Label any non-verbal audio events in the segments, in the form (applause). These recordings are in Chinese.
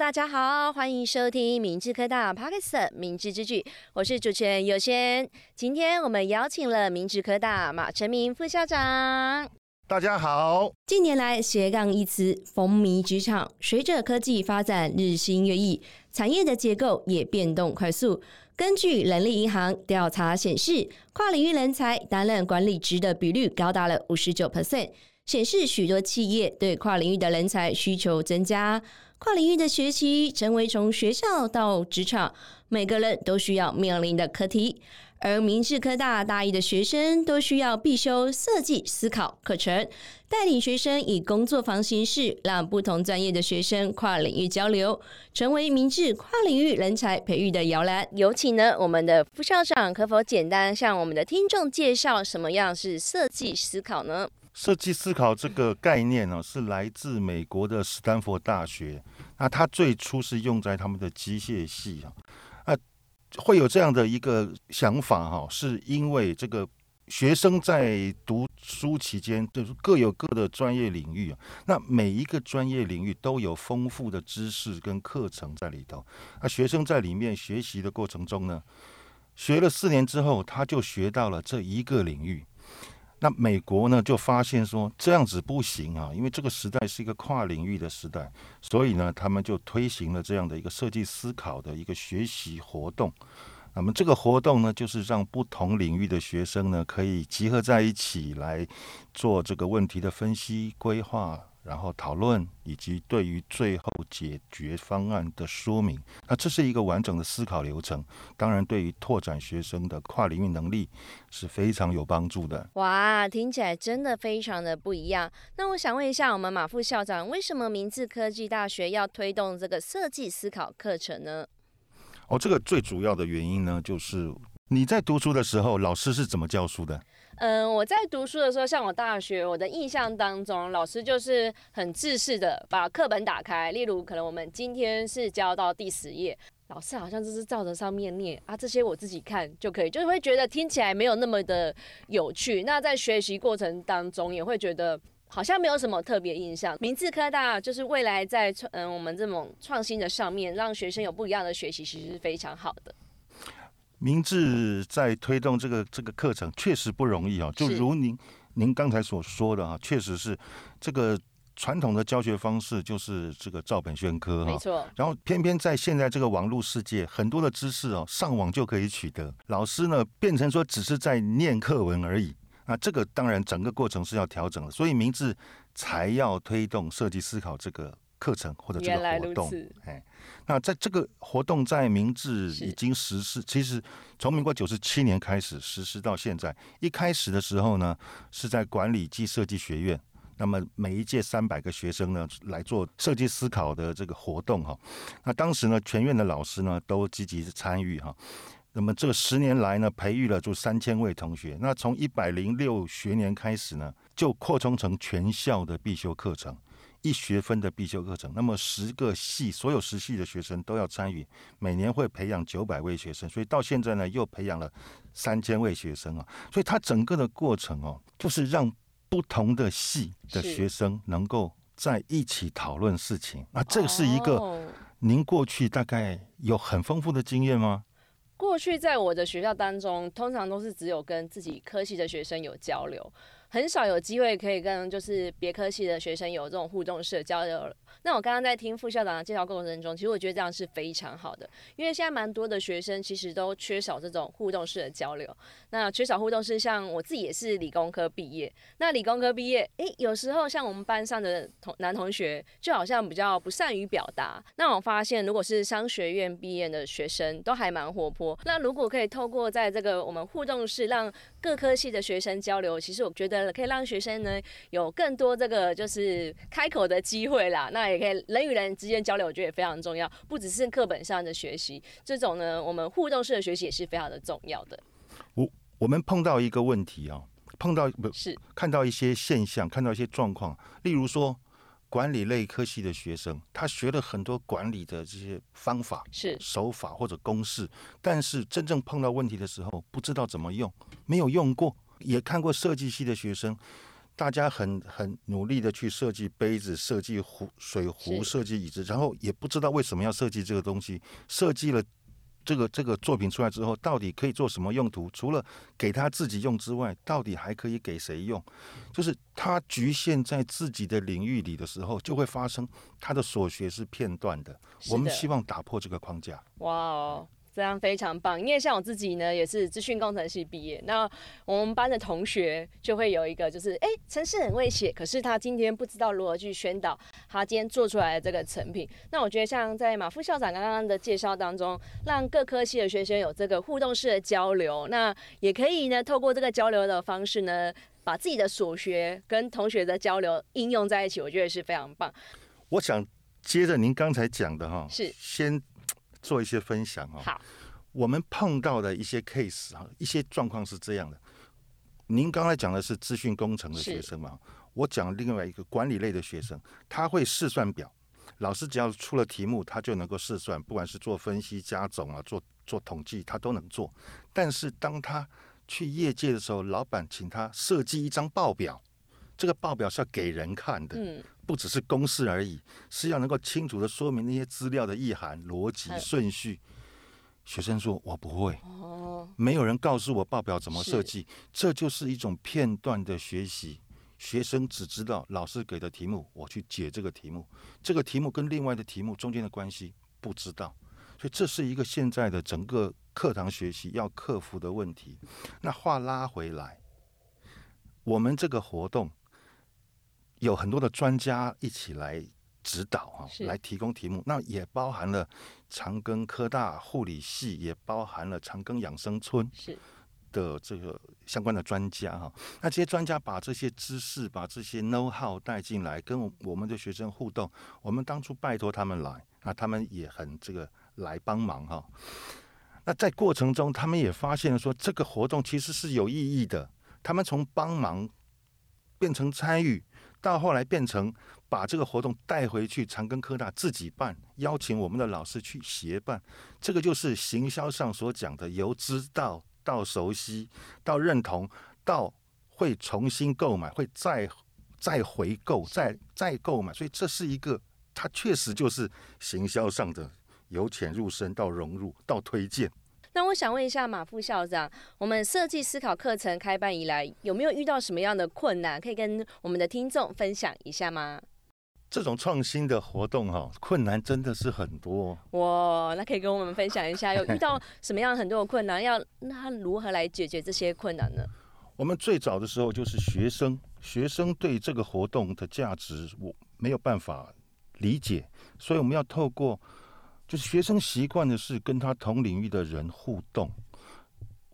大家好，欢迎收听明治科大 Podcast 明治之举，我是主持人尤先。今天我们邀请了明治科大马成明副校长。大家好。近年来斜杠一词风靡职场，随着科技发展日新月异，产业的结构也变动快速。根据人力银行调查显示，跨领域人才担任管理职的比率高达了五十九 percent，显示许多企业对跨领域的人才需求增加。跨领域的学习成为从学校到职场每个人都需要面临的课题，而明治科大大一的学生都需要必修设计思考课程，带领学生以工作坊形式，让不同专业的学生跨领域交流，成为明治跨领域人才培育的摇篮。有请呢，我们的副校长可否简单向我们的听众介绍什么样是设计思考呢？设计思考这个概念呢，是来自美国的斯坦福大学。那它最初是用在他们的机械系啊，啊，会有这样的一个想法哈，是因为这个学生在读书期间，就是各有各的专业领域啊。那每一个专业领域都有丰富的知识跟课程在里头。那学生在里面学习的过程中呢，学了四年之后，他就学到了这一个领域。那美国呢，就发现说这样子不行啊，因为这个时代是一个跨领域的时代，所以呢，他们就推行了这样的一个设计思考的一个学习活动。那么这个活动呢，就是让不同领域的学生呢，可以集合在一起来做这个问题的分析、规划。然后讨论以及对于最后解决方案的说明，那这是一个完整的思考流程。当然，对于拓展学生的跨领域能力是非常有帮助的。哇，听起来真的非常的不一样。那我想问一下，我们马副校长，为什么明治科技大学要推动这个设计思考课程呢？哦，这个最主要的原因呢，就是你在读书的时候，老师是怎么教书的？嗯，我在读书的时候，像我大学，我的印象当中，老师就是很制式的把课本打开，例如可能我们今天是教到第十页，老师好像就是照着上面念啊，这些我自己看就可以，就是会觉得听起来没有那么的有趣。那在学习过程当中，也会觉得好像没有什么特别印象。明志科大就是未来在嗯我们这种创新的上面，让学生有不一样的学习，其实是非常好的。明志在推动这个这个课程确实不容易啊，就如您您刚才所说的啊，确实是这个传统的教学方式就是这个照本宣科哈，没错。然后偏偏在现在这个网络世界，很多的知识哦，上网就可以取得，老师呢变成说只是在念课文而已，那这个当然整个过程是要调整的，所以明志才要推动设计思考这个。课程或者这个活动，哎，那在这个活动在明治已经实施，其实从民国九十七年开始实施到现在。一开始的时候呢，是在管理暨设计学院，那么每一届三百个学生呢来做设计思考的这个活动哈。那当时呢，全院的老师呢都积极参与哈。那么这十年来呢，培育了就三千位同学。那从一百零六学年开始呢，就扩充成全校的必修课程。一学分的必修课程，那么十个系所有十系的学生都要参与，每年会培养九百位学生，所以到现在呢又培养了三千位学生啊，所以它整个的过程哦，就是让不同的系的学生能够在一起讨论事情。那这是一个您过去大概有很丰富的经验吗？过去在我的学校当中，通常都是只有跟自己科系的学生有交流。很少有机会可以跟就是别科系的学生有这种互动式的交流。那我刚刚在听副校长的介绍过程中，其实我觉得这样是非常好的，因为现在蛮多的学生其实都缺少这种互动式的交流。那缺少互动式，像我自己也是理工科毕业，那理工科毕业，诶，有时候像我们班上的同男同学，就好像比较不善于表达。那我发现，如果是商学院毕业的学生，都还蛮活泼。那如果可以透过在这个我们互动式，让各科系的学生交流，其实我觉得可以让学生呢有更多这个就是开口的机会啦。那也可以人与人之间交流，我觉得也非常重要，不只是课本上的学习，这种呢，我们互动式的学习也是非常的重要的。我我们碰到一个问题啊，碰到不是看到一些现象，看到一些状况，例如说管理类科系的学生，他学了很多管理的这些方法、是手法或者公式，但是真正碰到问题的时候，不知道怎么用，没有用过，也看过设计系的学生。大家很很努力的去设计杯子、设计壶、水壶、设计椅子，然后也不知道为什么要设计这个东西，设计了。这个这个作品出来之后，到底可以做什么用途？除了给他自己用之外，到底还可以给谁用？就是他局限在自己的领域里的时候，就会发生他的所学是片段的。我们希望打破这个框架。哇哦！这样非常棒，因为像我自己呢，也是资讯工程系毕业。那我们班的同学就会有一个，就是哎，程式很会写，可是他今天不知道如何去宣导他今天做出来的这个成品。那我觉得，像在马副校长刚刚的介绍当中，让各科系的学生有这个互动式的交流，那也可以呢，透过这个交流的方式呢，把自己的所学跟同学的交流应用在一起，我觉得是非常棒。我想接着您刚才讲的哈，是先。做一些分享啊，好，我们碰到的一些 case 啊，一些状况是这样的。您刚才讲的是资讯工程的学生嘛？我讲另外一个管理类的学生，他会试算表，老师只要出了题目，他就能够试算，不管是做分析、加总啊，做做统计，他都能做。但是当他去业界的时候，老板请他设计一张报表，这个报表是要给人看的。嗯。不只是公式而已，是要能够清楚的说明那些资料的意涵、逻辑、顺序。学生说：“我不会，没有人告诉我报表怎么设计。”这就是一种片段的学习。学生只知道老师给的题目，我去解这个题目。这个题目跟另外的题目中间的关系不知道，所以这是一个现在的整个课堂学习要克服的问题。那话拉回来，我们这个活动。有很多的专家一起来指导啊，来提供题目。那也包含了长庚科大护理系，也包含了长庚养生村的这个相关的专家哈。那这些专家把这些知识、把这些 know how 带进来，跟我们的学生互动。我们当初拜托他们来，那他们也很这个来帮忙哈。那在过程中，他们也发现了说，这个活动其实是有意义的。他们从帮忙变成参与。到后来变成把这个活动带回去长庚科大自己办，邀请我们的老师去协办，这个就是行销上所讲的由知道到熟悉到认同到会重新购买，会再再回购再再购买，所以这是一个它确实就是行销上的由浅入深到融入到推荐。那我想问一下马副校长，我们设计思考课程开办以来，有没有遇到什么样的困难？可以跟我们的听众分享一下吗？这种创新的活动哈，困难真的是很多。哇，那可以跟我们分享一下，有遇到 (laughs) 什么样很多的困难？要那如何来解决这些困难呢？我们最早的时候就是学生，学生对这个活动的价值我没有办法理解，所以我们要透过。就是学生习惯的是跟他同领域的人互动，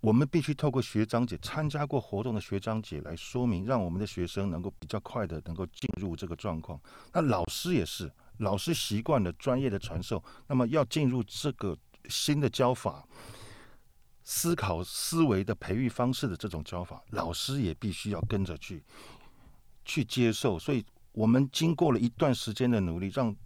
我们必须透过学长姐参加过活动的学长姐来说明，让我们的学生能够比较快的能够进入这个状况。那老师也是，老师习惯了专业的传授，那么要进入这个新的教法、思考思维的培育方式的这种教法，老师也必须要跟着去去接受。所以我们经过了一段时间的努力，让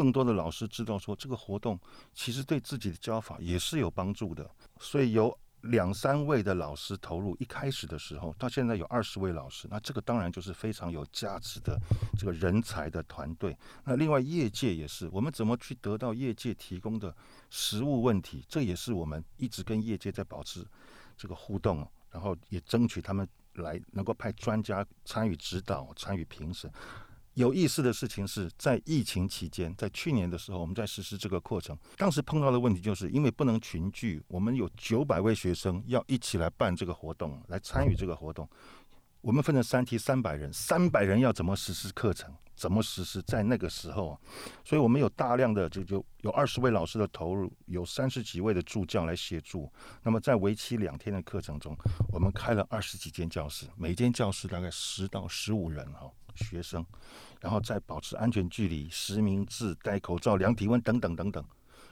更多的老师知道说，这个活动其实对自己的教法也是有帮助的，所以有两三位的老师投入。一开始的时候，到现在有二十位老师，那这个当然就是非常有价值的这个人才的团队。那另外业界也是，我们怎么去得到业界提供的实务问题，这也是我们一直跟业界在保持这个互动，然后也争取他们来能够派专家参与指导、参与评审。有意思的事情是在疫情期间，在去年的时候，我们在实施这个课程，当时碰到的问题就是因为不能群聚，我们有九百位学生要一起来办这个活动，来参与这个活动。我们分成三梯，三百人，三百人要怎么实施课程？怎么实施？在那个时候，所以我们有大量的就就有二十位老师的投入，有三十几位的助教来协助。那么在为期两天的课程中，我们开了二十几间教室，每间教室大概十到十五人哈。学生，然后再保持安全距离、实名制、戴口罩、量体温等等等等，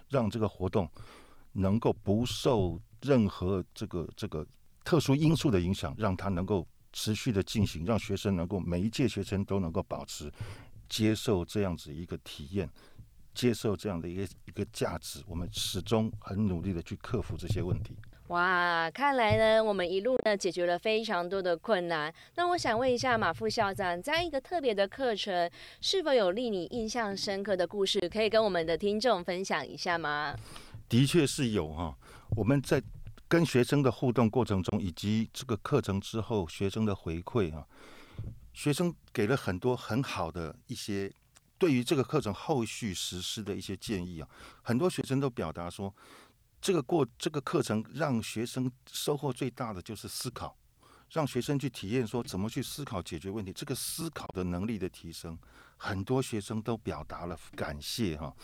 让这个活动能够不受任何这个这个特殊因素的影响，让它能够持续的进行，让学生能够每一届学生都能够保持接受这样子一个体验。接受这样的一个一个价值，我们始终很努力的去克服这些问题。哇，看来呢，我们一路呢解决了非常多的困难。那我想问一下马副校长，在一个特别的课程，是否有令你印象深刻的故事，可以跟我们的听众分享一下吗？的确是有哈，我们在跟学生的互动过程中，以及这个课程之后学生的回馈啊，学生给了很多很好的一些对于这个课程后续实施的一些建议啊，很多学生都表达说。这个过这个课程让学生收获最大的就是思考，让学生去体验说怎么去思考解决问题，这个思考的能力的提升，很多学生都表达了感谢哈，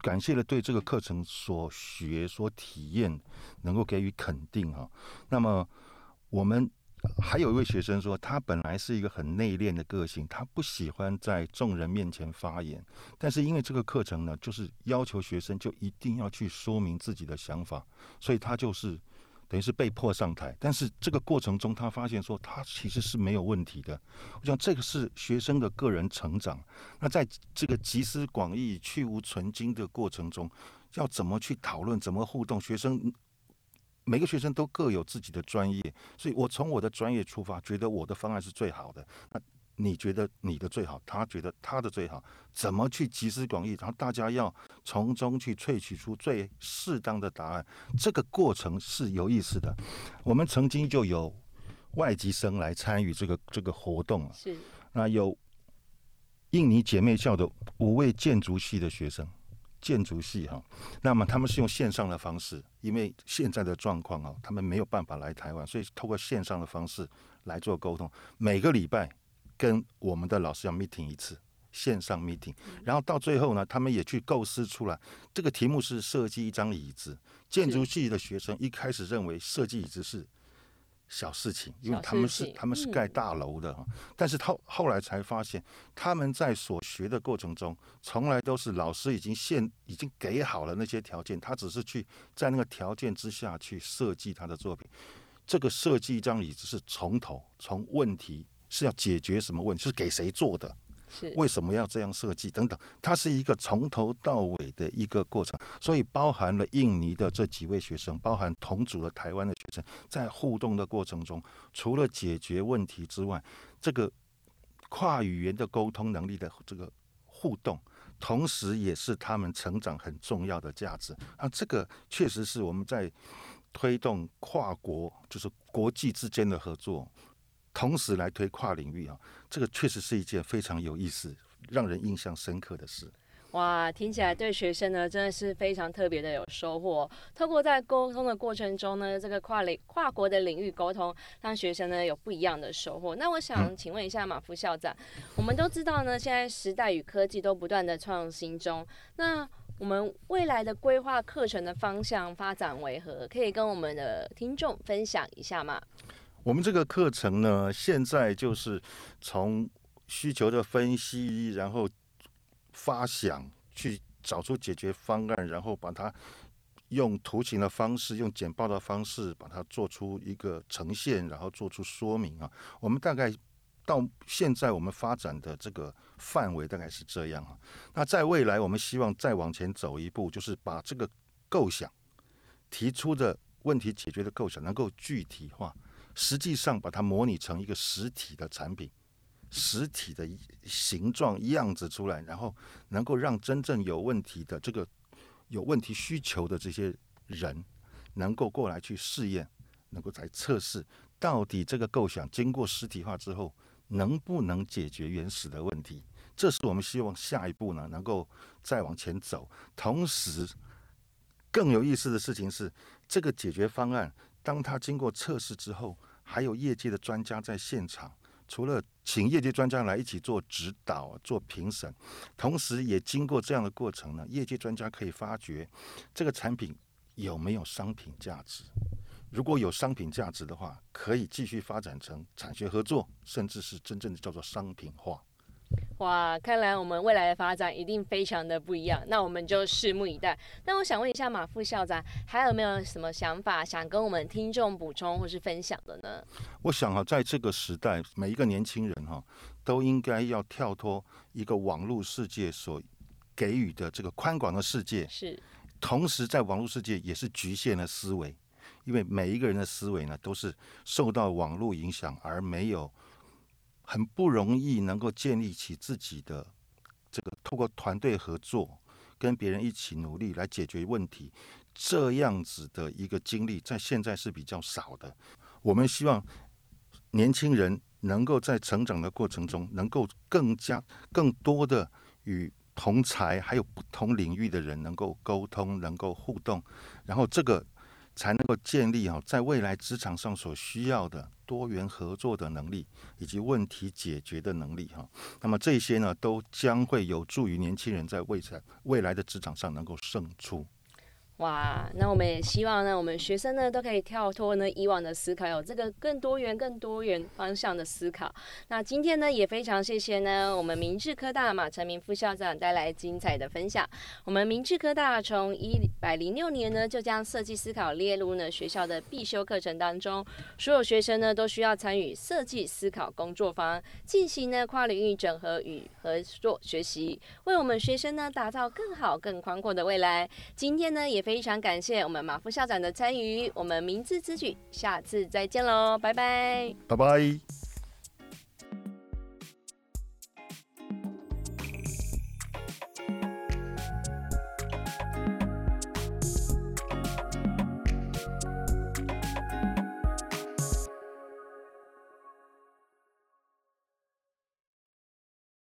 感谢了对这个课程所学所体验能够给予肯定哈。那么我们。还有一位学生说，他本来是一个很内敛的个性，他不喜欢在众人面前发言。但是因为这个课程呢，就是要求学生就一定要去说明自己的想法，所以他就是等于是被迫上台。但是这个过程中，他发现说他其实是没有问题的。我想这个是学生的个人成长。那在这个集思广益、去芜存菁的过程中，要怎么去讨论、怎么互动，学生。每个学生都各有自己的专业，所以我从我的专业出发，觉得我的方案是最好的。那你觉得你的最好，他觉得他的最好，怎么去集思广益？然后大家要从中去萃取出最适当的答案。这个过程是有意思的。我们曾经就有外籍生来参与这个这个活动啊，是那有印尼姐妹校的五位建筑系的学生。建筑系哈，那么他们是用线上的方式，因为现在的状况啊，他们没有办法来台湾，所以透过线上的方式来做沟通。每个礼拜跟我们的老师要 meeting 一次，线上 meeting，然后到最后呢，他们也去构思出来，这个题目是设计一张椅子。建筑系的学生一开始认为设计椅子是。小事情，因为他们是他们是盖大楼的，嗯、但是他后来才发现，他们在所学的过程中，从来都是老师已经现已经给好了那些条件，他只是去在那个条件之下去设计他的作品。这个设计一张椅子是从头从问题是要解决什么问题，是给谁做的？为什么要这样设计？等等，它是一个从头到尾的一个过程，所以包含了印尼的这几位学生，包含同组的台湾的学生，在互动的过程中，除了解决问题之外，这个跨语言的沟通能力的这个互动，同时也是他们成长很重要的价值。啊，这个确实是我们在推动跨国，就是国际之间的合作。同时来推跨领域啊，这个确实是一件非常有意思、让人印象深刻的事。哇，听起来对学生呢真的是非常特别的有收获。透过在沟通的过程中呢，这个跨领跨国的领域沟通，让学生呢有不一样的收获。那我想请问一下马副校长，嗯、我们都知道呢，现在时代与科技都不断的创新中，那我们未来的规划课程的方向发展为何？可以跟我们的听众分享一下吗？我们这个课程呢，现在就是从需求的分析，然后发想，去找出解决方案，然后把它用图形的方式，用简报的方式，把它做出一个呈现，然后做出说明啊。我们大概到现在我们发展的这个范围大概是这样啊。那在未来，我们希望再往前走一步，就是把这个构想提出的问题解决的构想能够具体化。实际上，把它模拟成一个实体的产品，实体的形状样子出来，然后能够让真正有问题的这个有问题需求的这些人，能够过来去试验，能够来测试，到底这个构想经过实体化之后，能不能解决原始的问题？这是我们希望下一步呢，能够再往前走。同时，更有意思的事情是，这个解决方案。当他经过测试之后，还有业界的专家在现场，除了请业界专家来一起做指导、做评审，同时也经过这样的过程呢，业界专家可以发觉这个产品有没有商品价值。如果有商品价值的话，可以继续发展成产学合作，甚至是真正的叫做商品化。哇，看来我们未来的发展一定非常的不一样，那我们就拭目以待。那我想问一下马副校长，还有没有什么想法想跟我们听众补充或是分享的呢？我想啊，在这个时代，每一个年轻人哈，都应该要跳脱一个网络世界所给予的这个宽广的世界，是，同时在网络世界也是局限了思维，因为每一个人的思维呢，都是受到网络影响，而没有很不容易能够建立起自己的这个透过团队合作，跟别人一起努力来解决问题，这样子的一个经历，在现在是比较少的。我们希望年轻人能够在成长的过程中，能够更加更多的与同才还有不同领域的人能够沟通，能够互动，然后这个才能够建立好，在未来职场上所需要的多元合作的能力以及问题解决的能力哈。那么这些呢，都将会有助于年轻人在未来未来的职场上能够胜出。哇，那我们也希望呢，我们学生呢都可以跳脱呢以往的思考，有这个更多元、更多元方向的思考。那今天呢也非常谢谢呢我们明治科大马成明副校长带来精彩的分享。我们明治科大从一百零六年呢就将设计思考列入呢学校的必修课程当中，所有学生呢都需要参与设计思考工作坊，进行呢跨领域整合与合作学习，为我们学生呢打造更好、更宽阔的未来。今天呢也非。常感谢我们马副校长的参与，我们明智之举，下次再见喽，拜拜，拜拜。